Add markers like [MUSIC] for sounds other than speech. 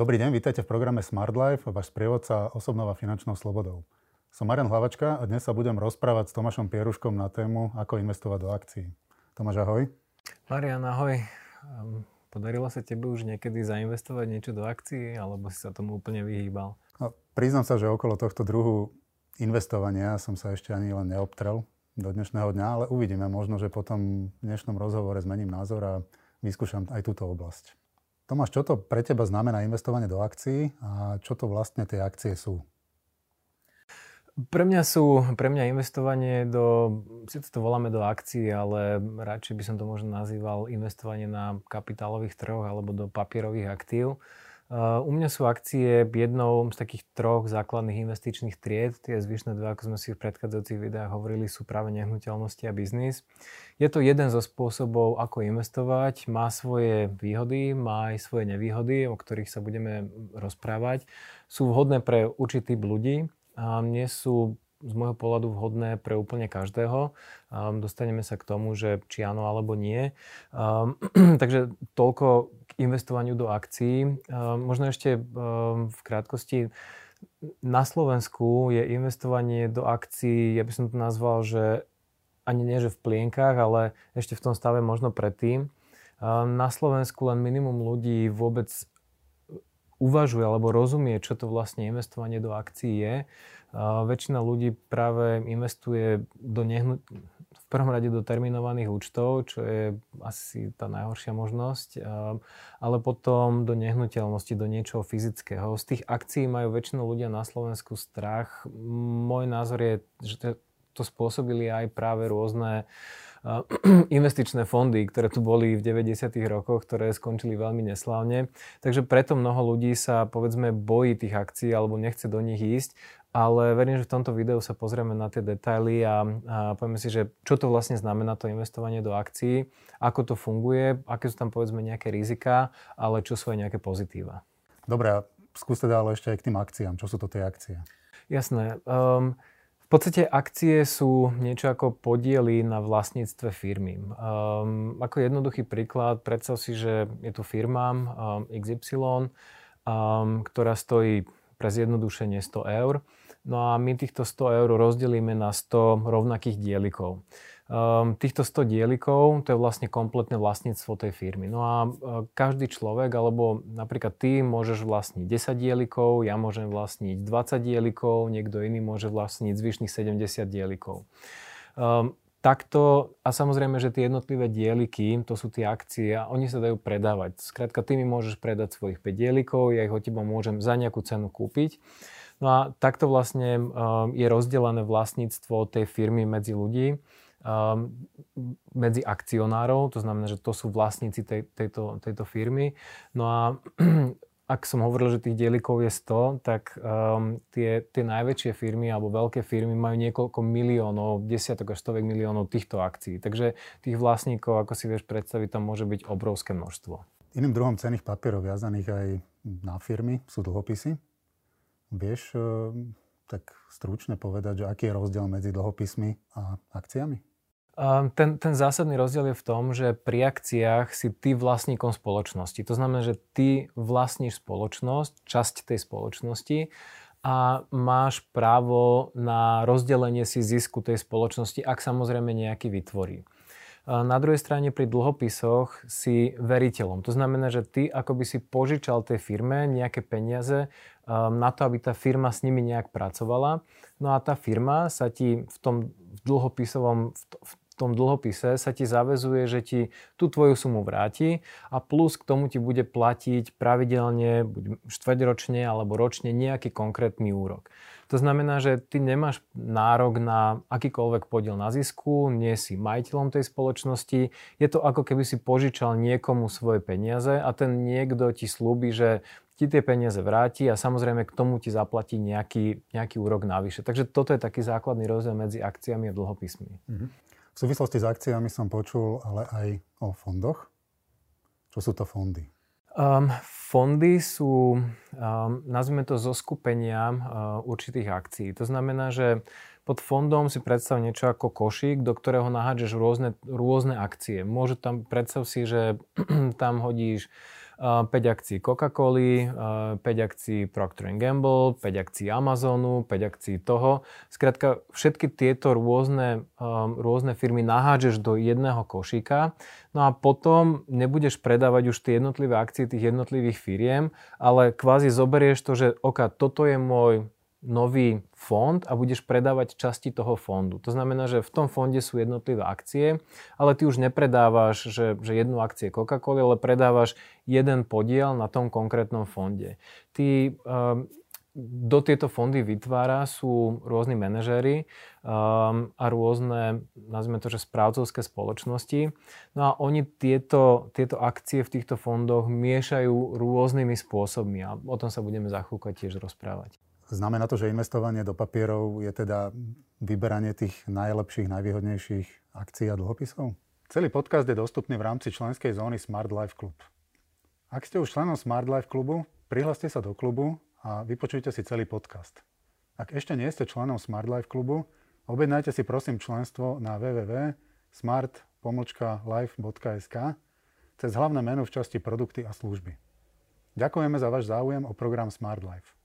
Dobrý deň, vítajte v programe Smart Life, váš sprievodca osobnou a finančnou slobodou. Som Marian Hlavačka a dnes sa budem rozprávať s Tomášom Pieruškom na tému, ako investovať do akcií. Tomáš, ahoj. Marian, ahoj. Ehm, podarilo sa tebe už niekedy zainvestovať niečo do akcií, alebo si sa tomu úplne vyhýbal? No, priznám sa, že okolo tohto druhu investovania som sa ešte ani len neobtrel do dnešného dňa, ale uvidíme. Možno, že potom v dnešnom rozhovore zmením názor a vyskúšam aj túto oblasť. Tomáš, čo to pre teba znamená investovanie do akcií a čo to vlastne tie akcie sú? Pre mňa sú, pre mňa investovanie do, síce to voláme do akcií, ale radšej by som to možno nazýval investovanie na kapitálových trhoch alebo do papierových aktív. Uh, u mňa sú akcie jednou z takých troch základných investičných tried. Tie zvyšné dve, ako sme si v predchádzajúcich videách hovorili, sú práve nehnuteľnosti a biznis. Je to jeden zo spôsobov, ako investovať. Má svoje výhody, má aj svoje nevýhody, o ktorých sa budeme rozprávať. Sú vhodné pre určitý typ ľudí. A nie sú z môjho pohľadu vhodné pre úplne každého. Um, dostaneme sa k tomu, že či áno alebo nie. Um, [CLEARS THROAT] takže toľko k investovaniu do akcií. Um, možno ešte um, v krátkosti. Na Slovensku je investovanie do akcií, ja by som to nazval, že ani nie, že v plienkach, ale ešte v tom stave možno predtým. Um, na Slovensku len minimum ľudí vôbec uvažuje alebo rozumie, čo to vlastne investovanie do akcií je. Väčšina ľudí práve investuje do nehnu... v prvom rade do terminovaných účtov, čo je asi tá najhoršia možnosť, ale potom do nehnuteľnosti, do niečoho fyzického. Z tých akcií majú väčšinou ľudia na Slovensku strach. Môj názor je, že to spôsobili aj práve rôzne uh, [CLEARS THROAT] investičné fondy, ktoré tu boli v 90. rokoch, ktoré skončili veľmi neslávne. Takže preto mnoho ľudí sa povedzme bojí tých akcií alebo nechce do nich ísť. Ale verím, že v tomto videu sa pozrieme na tie detaily a, a povieme si, že čo to vlastne znamená to investovanie do akcií, ako to funguje, aké sú tam povedzme nejaké rizika, ale čo sú aj nejaké pozitíva. Dobre, skúste ale ešte aj k tým akciám. Čo sú to tie akcie? Jasné. Um, podstate akcie sú niečo ako podiely na vlastníctve firmy. Um, ako jednoduchý príklad, predstav si, že je tu firma um, XY, um, ktorá stojí pre zjednodušenie 100 eur. No a my týchto 100 eur rozdelíme na 100 rovnakých dielikov. Um, týchto 100 dielikov, to je vlastne kompletné vlastníctvo tej firmy. No a uh, každý človek, alebo napríklad ty môžeš vlastniť 10 dielikov, ja môžem vlastniť 20 dielikov, niekto iný môže vlastniť zvyšných 70 dielikov. Um, takto, a samozrejme, že tie jednotlivé dieliky, to sú tie akcie a oni sa dajú predávať. Skrátka, ty mi môžeš predať svojich 5 dielikov, ja ich od teba môžem za nejakú cenu kúpiť. No a takto vlastne um, je rozdelené vlastníctvo tej firmy medzi ľudí. Um, medzi akcionárov, to znamená, že to sú vlastníci tej, tejto, tejto firmy. No a [CLEARS THROAT] ak som hovoril, že tých dielikov je 100, tak um, tie, tie najväčšie firmy alebo veľké firmy majú niekoľko miliónov, desiatok až stovek miliónov týchto akcií. Takže tých vlastníkov, ako si vieš predstaviť, tam môže byť obrovské množstvo. Iným druhom cených papierov viazaných aj na firmy sú dlhopisy. Vieš ehm, tak stručne povedať, že aký je rozdiel medzi dlhopismi a akciami? Ten, ten zásadný rozdiel je v tom, že pri akciách si ty vlastníkom spoločnosti. To znamená, že ty vlastníš spoločnosť, časť tej spoločnosti a máš právo na rozdelenie si zisku tej spoločnosti, ak samozrejme nejaký vytvorí. Na druhej strane pri dlhopisoch si veriteľom. To znamená, že ty ako by si požičal tej firme nejaké peniaze na to, aby tá firma s nimi nejak pracovala. No a tá firma sa ti v tom dlhopisovom, v tom dlhopise sa ti zavezuje, že ti tú tvoju sumu vráti a plus k tomu ti bude platiť pravidelne, buď štvrťročne alebo ročne nejaký konkrétny úrok. To znamená, že ty nemáš nárok na akýkoľvek podiel na zisku, nie si majiteľom tej spoločnosti. Je to ako keby si požičal niekomu svoje peniaze a ten niekto ti slúbi, že ti tie peniaze vráti a samozrejme k tomu ti zaplatí nejaký, nejaký úrok navyše. Takže toto je taký základný rozdiel medzi akciami a dlhopismi. Mm-hmm. V súvislosti s akciami som počul ale aj o fondoch. Čo sú to fondy? Um, fondy sú, um, nazvime to, zoskupenia uh, určitých akcií. To znamená, že pod fondom si predstav niečo ako košík, do ktorého nahádžeš rôzne, rôzne akcie. Môžu tam, predstav si, že [CLEARS THROAT] tam hodíš 5 akcií Coca-Coly, 5 akcií Procter Gamble, 5 akcií Amazonu, 5 akcií toho. Skrátka, všetky tieto rôzne, rôzne firmy nahážeš do jedného košíka, no a potom nebudeš predávať už tie jednotlivé akcie tých jednotlivých firiem, ale kvázi zoberieš to, že oka, toto je môj nový fond a budeš predávať časti toho fondu. To znamená, že v tom fonde sú jednotlivé akcie, ale ty už nepredávaš, že, že jednu akcie Coca-Cola, ale predávaš jeden podiel na tom konkrétnom fonde. Ty um, do tieto fondy vytvára sú rôzni manažéri um, a rôzne, nazvime to, že správcovské spoločnosti. No a oni tieto, tieto akcie v týchto fondoch miešajú rôznymi spôsobmi a o tom sa budeme za tiež rozprávať. Znamená to, že investovanie do papierov je teda vyberanie tých najlepších, najvýhodnejších akcií a dlhopisov? Celý podcast je dostupný v rámci členskej zóny Smart Life Club. Ak ste už členom Smart Life klubu, prihláste sa do klubu a vypočujte si celý podcast. Ak ešte nie ste členom Smart Life klubu, objednajte si prosím členstvo na www.smart-life.sk cez hlavné menu v časti produkty a služby. Ďakujeme za váš záujem o program Smart Life.